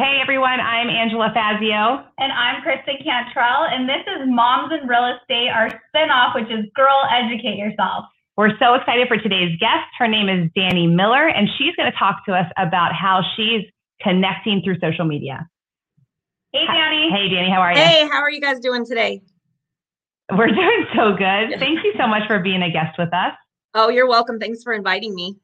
Hey everyone, I'm Angela Fazio. And I'm Kristen Cantrell, and this is Moms in Real Estate, our spinoff, which is Girl Educate Yourself. We're so excited for today's guest. Her name is Danny Miller, and she's going to talk to us about how she's connecting through social media. Hey, Danny. Hey, Danny, how are you? Hey, how are you guys doing today? We're doing so good. Thank you so much for being a guest with us. Oh, you're welcome. Thanks for inviting me.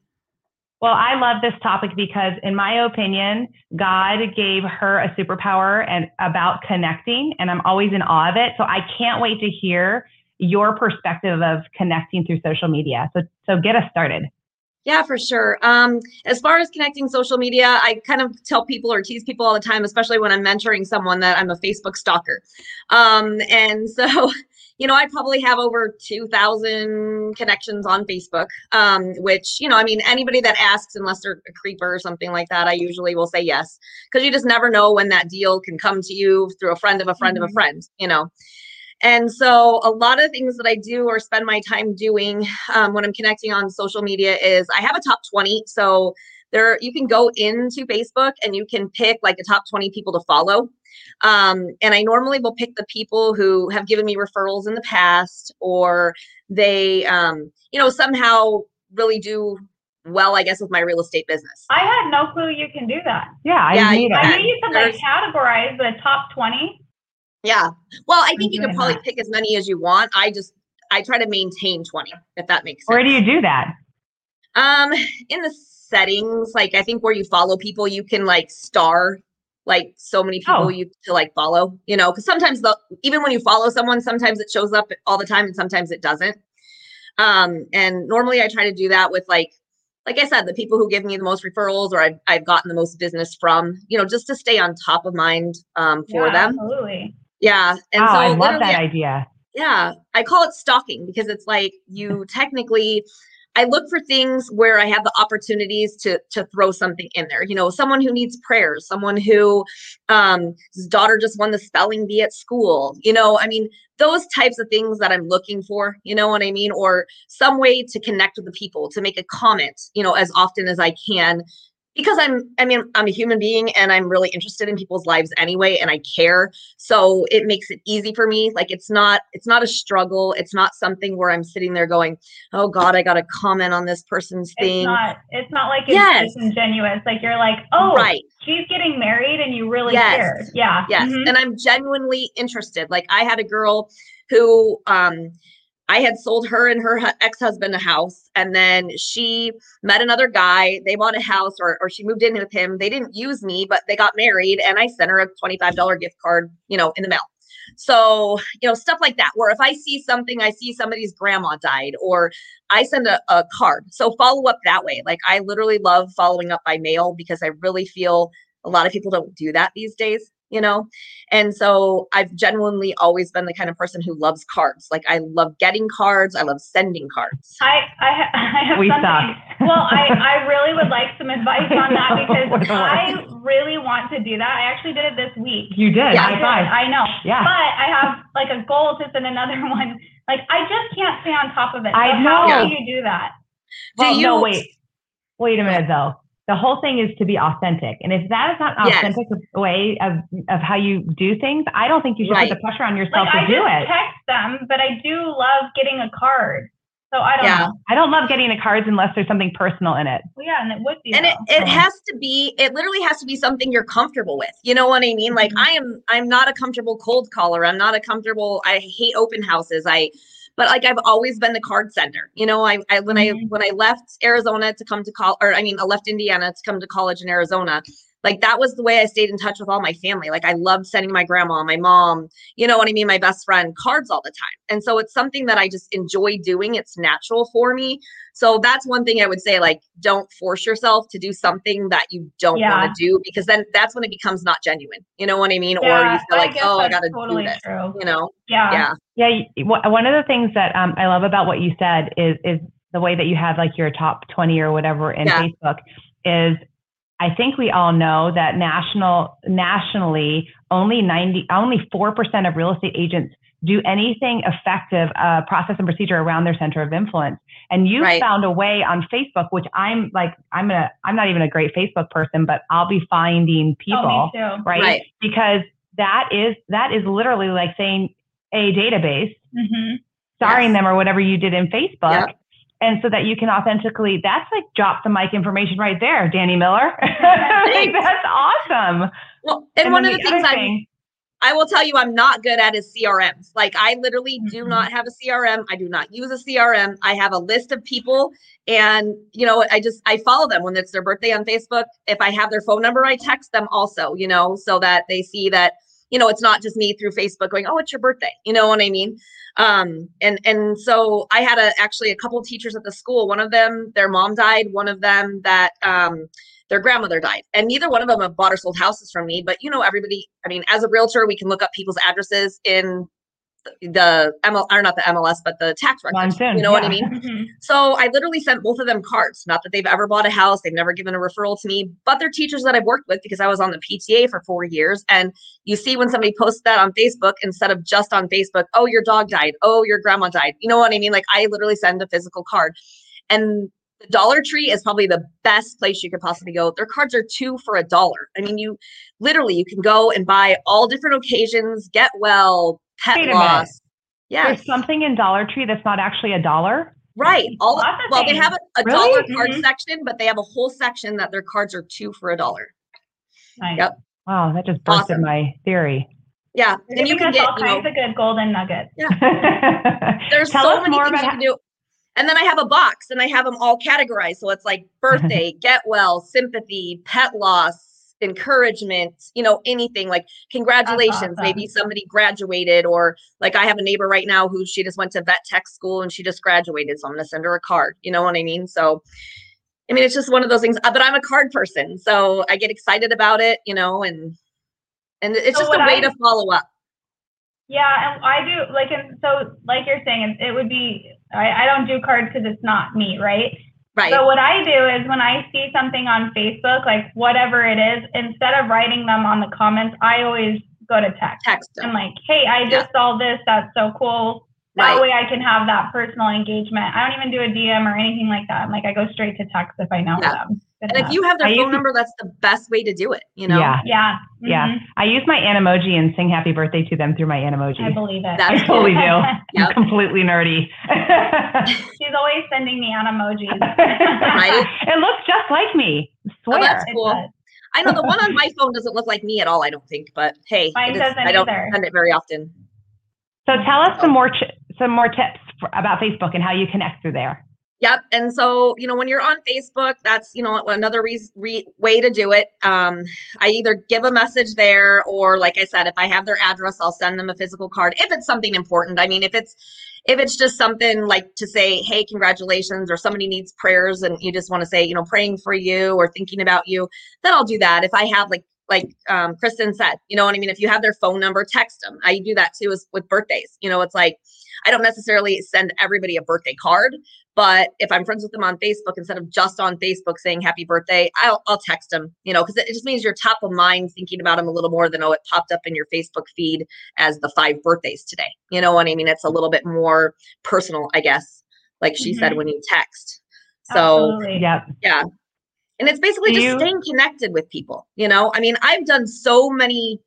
Well, I love this topic because, in my opinion, God gave her a superpower and about connecting, and I'm always in awe of it. So I can't wait to hear your perspective of connecting through social media. So, so get us started. Yeah, for sure. Um, as far as connecting social media, I kind of tell people or tease people all the time, especially when I'm mentoring someone, that I'm a Facebook stalker. Um, and so you know, I probably have over 2,000 connections on Facebook, um, which, you know, I mean, anybody that asks, unless they're a creeper or something like that, I usually will say yes, because you just never know when that deal can come to you through a friend of a friend mm-hmm. of a mm-hmm. friend, you know. And so, a lot of things that I do or spend my time doing um, when I'm connecting on social media is I have a top 20. So, there you can go into Facebook and you can pick like a top 20 people to follow. Um, and I normally will pick the people who have given me referrals in the past or they, um, you know, somehow really do well, I guess, with my real estate business. I had no clue you can do that. Yeah, I, yeah, knew, I knew you said like categorize the top 20. Yeah. Well, I think I'm you can probably that. pick as many as you want. I just, I try to maintain 20, if that makes sense. Where do you do that? Um, in the settings, like I think where you follow people, you can like star like so many people oh. you to like follow, you know, because sometimes the even when you follow someone, sometimes it shows up all the time and sometimes it doesn't. Um, and normally I try to do that with like like I said, the people who give me the most referrals or I've, I've gotten the most business from, you know, just to stay on top of mind um, for yeah, them. Absolutely. Yeah. And wow, so I love that idea. Yeah. I call it stalking because it's like you technically I look for things where I have the opportunities to to throw something in there. You know, someone who needs prayers, someone who um his daughter just won the spelling bee at school. You know, I mean, those types of things that I'm looking for, you know what I mean? Or some way to connect with the people, to make a comment, you know, as often as I can because I'm I mean I'm a human being and I'm really interested in people's lives anyway and I care. So it makes it easy for me. Like it's not it's not a struggle. It's not something where I'm sitting there going, "Oh god, I got to comment on this person's thing." It's not it's not like it's yes. disingenuous. Like you're like, "Oh, right. she's getting married and you really yes. care." Yeah. Yes. Mm-hmm. And I'm genuinely interested. Like I had a girl who um I had sold her and her ex husband a house, and then she met another guy. They bought a house, or, or she moved in with him. They didn't use me, but they got married, and I sent her a $25 gift card, you know, in the mail. So, you know, stuff like that, where if I see something, I see somebody's grandma died, or I send a, a card. So, follow up that way. Like, I literally love following up by mail because I really feel a lot of people don't do that these days you know? And so i've genuinely always been the kind of person who loves cards. Like i love getting cards i love sending cards. I i, I have we something. well i i really would like some advice on that because i really want to do that. I actually did it this week. You did? Yeah, I, did. I know. Yeah. But i have like a goal to send another one. Like i just can't stay on top of it. So i know. how do you do that? Well, do you no wait. Wait a minute though the whole thing is to be authentic. And if that is not an yes. authentic way of, of how you do things, I don't think you should right. put the pressure on yourself like, to I do it. text them, but I do love getting a card. So I don't yeah. know. I don't love getting the cards unless there's something personal in it. Well, yeah, and it would be. And it, it has to be, it literally has to be something you're comfortable with. You know what I mean? Like mm-hmm. I am, I'm not a comfortable cold caller. I'm not a comfortable, I hate open houses. I but like I've always been the card sender. You know, I, I when mm-hmm. I when I left Arizona to come to college, or I mean, I left Indiana to come to college in Arizona. Like that was the way I stayed in touch with all my family. Like I loved sending my grandma, my mom, you know what I mean, my best friend cards all the time. And so it's something that I just enjoy doing. It's natural for me. So that's one thing I would say like don't force yourself to do something that you don't Yeah. want to do because then that's when it becomes not genuine. You know what I mean? or you feel I like, "Oh, I got to totally do this." true. You know? Yeah. Yeah. Yeah, one of the things that um, I love about what you said is is the way that you have like your top 20 or whatever in Yeah. Facebook is I think we all know that national nationally only 90 only 4% of real estate agents do anything effective uh, process and procedure around their center of influence. And you Right. found a way on Facebook, which I'm like I'm a I'm not even a great Facebook person, but I'll be finding people Oh, me too. right? Right. Because that is that is literally like saying a database, hmm starring Yes. them or whatever you did in Facebook. Yep. And so that you can authentically, that's like drop the mic information right there, Danny Miller. like, that's awesome. Well, and, one of then the things I thing- I will tell you I'm not good at is CRMs. Like I literally do Mhm. not have a CRM. I do not use a CRM. I have a list of people and you know, I just I follow them when it's their birthday on Facebook. If I have their phone number, I text them also, you know, so that they see that you know, it's not just me through Facebook going, "Oh, it's your birthday." You know what I mean? Um and and so I had a actually a couple teachers at the school. One of them their mom died, one of them that um their grandmother died and neither one of them have bought or sold houses from me but you know everybody i mean as a realtor we can look up people's addresses in the- the ML, or not the MLS, but the tax records. Monsoon, you know what I yeah. mean? hmm So I literally sent both of them cards. Not that they've ever bought a house, they've never given a referral to me, but they're teachers that I've worked with because I was on the PTA for four years. And you see when somebody posts that on Facebook instead of just on Facebook, oh, your dog died, oh, your grandma died. You know what I mean? Like I literally send a physical card. And the Dollar Tree is probably the best place you could possibly go. Their cards are two for a dollar. I mean, you literally you can go and buy all different occasions, get well, pet Wait loss. Yeah, There's something in Dollar Tree that's not actually a dollar. right. All Lots well, they have a, a Really? dollar card Mhm. section, but they have a whole section that their cards are two for a dollar. Nice. Yep. Wow, that just busted Awesome. my theory. Yeah, You're and you can get all you know kinds of good golden nuggets. Yeah. There's Tell so many more things you can do. And then I have a box and I have them all categorized. So it's like birthday, get well, sympathy, pet loss, encouragement, you know, anything like congratulations. Maybe somebody graduated, or like I have a neighbor right now who she just went to vet tech school and she just graduated. So I'm going to send her a card. You know what I mean? So, I mean, it's just one of those things, uh, but I'm a card person. So I get excited about it, you know, and, and it's So just a way I- to follow up. Yeah, and I do like, and so like you're saying, it, it would be. I, I don't do cards because it's not me, right? Right. So what I do is when I see something on Facebook, like whatever it is, instead of writing them on the comments, I always go to text. Text them. I'm like, hey, I Yeah. just saw this. That's so cool. That Right. way I can have that personal engagement. I don't even do a DM or anything like that. I'm like, I go straight to text if I know Yeah. them. Good And if you have their I phone use- number, that's the best way to do it, you know? Yeah. yeah. Yeah. mhm, I use my Animoji and sing happy birthday to them through my Animoji. I believe it. That's I totally do. I'm completely nerdy. She's always sending me emojis. Right? It looks just like me. I Oh, that's cool. I know the one on my phone doesn't look like me at all, I don't think, but hey, Mine it is- doesn't I don't either. send it very often. so tell us some more ch- some more tips for, about Facebook and how you connect through there. Yep. And so, you know, when you're on Facebook, that's, you know, another re- re- way to do it. Um, I either give a message there or like I said, if I have their address, I'll send them a physical card if it's something important. I mean, if it's, if it's just something like to say, Hey, congratulations, or somebody needs prayers and you just want to say, you know, praying for you or thinking about you, then I'll do that. If I have like, like um, Kristen said, you know what I mean? If you have their phone number, text them. I do that too is with birthdays. You know, it's like, I don't necessarily send everybody a birthday card, but if I'm friends with them on Facebook, instead of just on Facebook saying happy birthday, I'll, I'll text them, you know, because it just means you're top of mind thinking about them a little more than, oh, it popped up in your Facebook feed as the five birthdays today. You know what I mean? It's a little bit more personal, I guess, like she said Mhm. when you text. So, Absolutely. Yep. yeah. And it's basically Do just you- staying connected with people, you know? I mean, I've done so many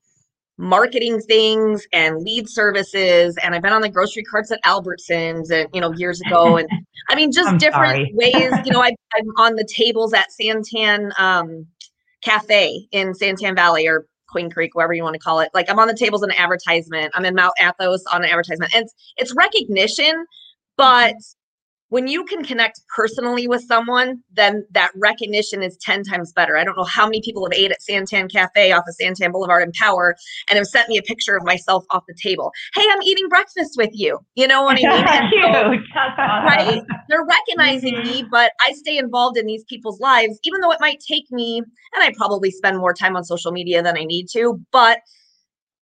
marketing things and lead services and I've been on the grocery carts at Albertsons and you know years ago and I mean just different ways, you know, I I'm on the tables at Santan um cafe in Santan Valley or Queen Creek, whatever you want to call it. Like I'm on the tables in an advertisement. I'm in Mount Athos on an advertisement. And it's, it's recognition, but when you can connect personally with someone, then that recognition is 10 times better. I don't know how many people have ate at Santan Cafe off of Santan Boulevard in Power and have sent me a picture of myself off the table. Hey, I'm eating breakfast with you. You know what I mean? So, right? They're recognizing mm-hmm. me, but I stay involved in these people's lives, even though it might take me, and I probably spend more time on social media than I need to, but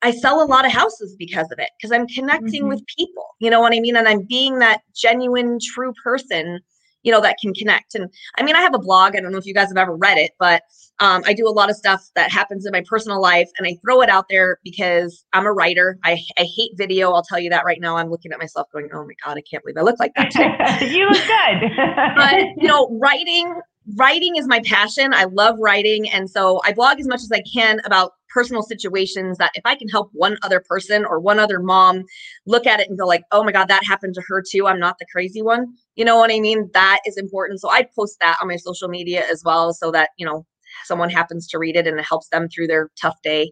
I sell a lot of houses because of it, because I'm connecting mm-hmm. with people, you know what I mean? And I'm being that genuine, true person, you know, that can connect. And I mean, I have a blog. I don't know if you guys have ever read it, but um, I do a lot of stuff that happens in my personal life and I throw it out there because I'm a writer. I, I hate video. I'll tell you that right now. I'm looking at myself going, oh my God, I can't believe I look like that. you look good. but, you know, writing writing is my passion. I love writing. And so I blog as much as I can about personal situations that if I can help one other person or one other mom look at it and go like, oh my God, that happened to her too. I'm not the crazy one. You know what I mean? That is important. So I post that on my social media as well so that, you know, someone happens to read it and it helps them through their tough day.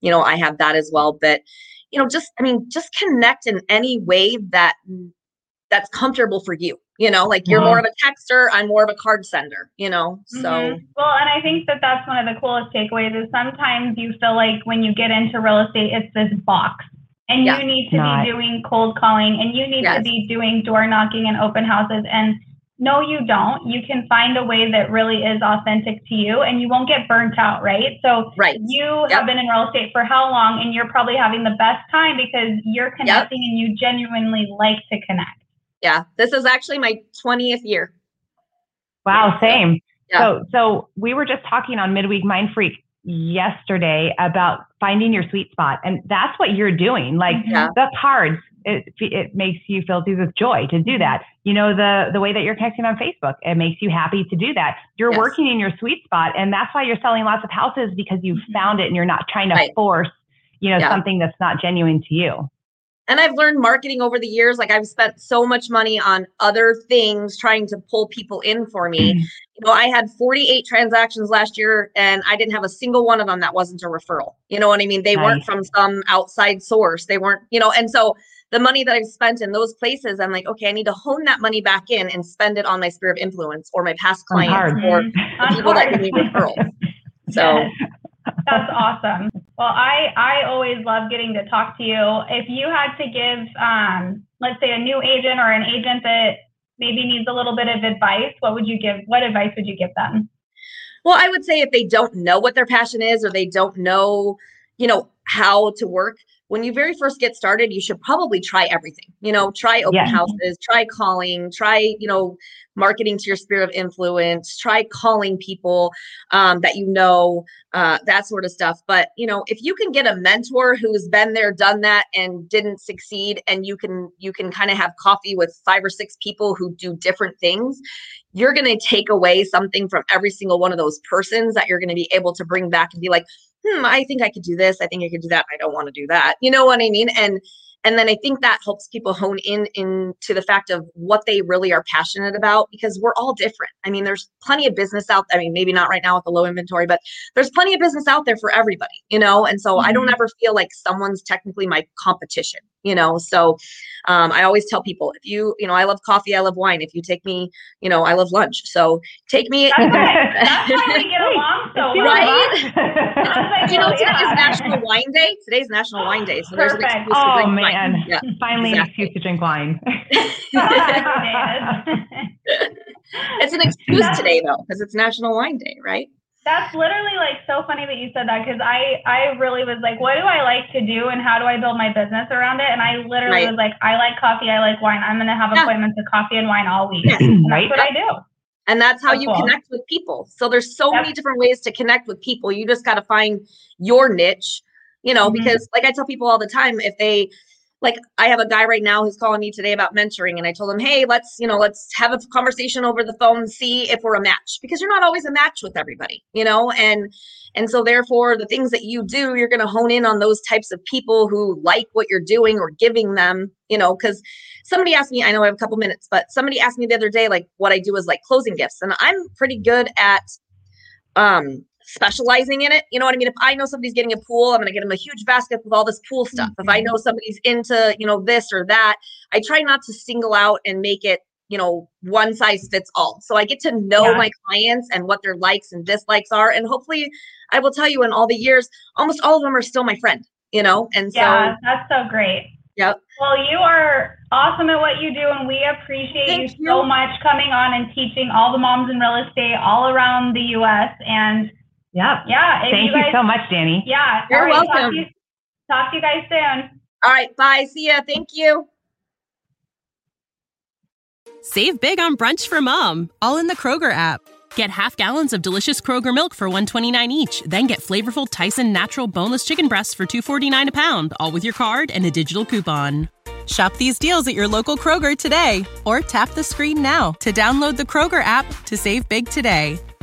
You know, I have that as well. But, you know, just, I mean, just connect in any way that that's comfortable for you you know like you're more of a texter i'm more of a card sender you know so mm-hmm. well and i think that that's one of the coolest takeaways is sometimes you feel like when you get into real estate it's this box and yeah. you need to Not. be doing cold calling and you need yes. to be doing door knocking and open houses and no you don't you can find a way that really is authentic to you and you won't get burnt out right so right you yep. have been in real estate for how long and you're probably having the best time because you're connecting yep. and you genuinely like to connect yeah, this is actually my 20th year. Wow, same. Yeah. So, so we were just talking on Midweek Mind Freak yesterday about finding your sweet spot, and that's what you're doing. Like yeah. the cards, it, it makes you feel with joy to do that. You know, the the way that you're connecting on Facebook, it makes you happy to do that. You're yes. working in your sweet spot, and that's why you're selling lots of houses because you mm-hmm. found it, and you're not trying to right. force, you know, yeah. something that's not genuine to you and I've learned marketing over the years. Like I've spent so much money on other things trying to pull people in for me. Mm. You know, I had 48 transactions last year and I didn't have a single one of them that wasn't a referral. You know what I mean? They weren't from some outside source. They weren't, you know, and so the money that I've spent in those places, I'm like, okay, I need to hone that money back in and spend it on my sphere of influence or my past clients or the people that give me referrals. So that's awesome. Well, I I always love getting to talk to you. If you had to give, um, let's say, a new agent or an agent that maybe needs a little bit of advice, what would you give? What advice would you give them? Well, I would say if they don't know what their passion is or they don't know, you know, how to work, when you very first get started, you should probably try everything. You know, try open yeah. houses, try calling, try, you know, marketing to your sphere of influence, try calling people um, that you know, uh, that sort of stuff. But, you know, if you can get a mentor who's been there, done that, and didn't succeed, and you can, you can kind of have coffee with five or six people who do different things, you're going to take away something from every single one of those persons that you're going to be able to bring back and be like, hmm, I think I could do this. I think I could do that. I don't want to do that. You know what I mean? And and then I think that helps people hone in into the fact of what they really are passionate about because we're all different. I mean, there's plenty of business out. I mean, maybe not right now with the low inventory, but there's plenty of business out there for everybody, you know. And so mm-hmm. I don't mm-hmm. ever feel like someone's technically my competition, you know. So um, I always tell people if you, you know, I love coffee, I love wine. If you take me, you know, I love lunch. So take me. That's, That's why we get along so well. Right? you know, today is National Wine Day. Today's National Wine Day. So there's an excuse oh, to drink man. wine. Yeah, Finally, exactly. an excuse to drink wine. it's an excuse today, though, because it's National Wine Day, right? That's literally like so funny that you said that because I I really was like, what do I like to do and how do I build my business around it? And I literally right. was like, I like coffee, I like wine. I'm gonna have yeah. appointments of coffee and wine all week. right. That's what I do. And that's how so you cool. connect with people. So there's so yep. many different ways to connect with people. You just got to find your niche, you know, mm-hmm. because like I tell people all the time, if they like I have a guy right now who's calling me today about mentoring and I told him, "Hey, let's, you know, let's have a conversation over the phone see if we're a match because you're not always a match with everybody, you know? And and so therefore the things that you do, you're going to hone in on those types of people who like what you're doing or giving them, you know, cuz somebody asked me, I know I have a couple minutes, but somebody asked me the other day like what I do is like closing gifts and I'm pretty good at um specializing in it. You know what I mean? If I know somebody's getting a pool, I'm going to get them a huge basket with all this pool stuff. Mm-hmm. If I mm-hmm. know somebody's into, you know, this or that, I try not to single out and make it you know, one size fits all. So I get to know yeah. my clients and what their likes and dislikes are. And hopefully, I will tell you in all the years, almost all of them are still my friend, you know? And so, yeah, that's so great. Yep. Well, you are awesome at what you do, and we appreciate you, you so much coming on and teaching all the moms in real estate all around the U.S. And yeah, yeah. Thank you, you, so much, Danny. Yeah, you're right, welcome. Talk to, you, talk to you guys soon. All right, bye. See ya. Thank you. Save big on brunch for mom, all in the Kroger app. Get half gallons of delicious Kroger milk for 129 each, then get flavorful Tyson natural boneless chicken breasts for 249 a pound, all with your card and a digital coupon. Shop these deals at your local Kroger today or tap the screen now to download the Kroger app to save big today.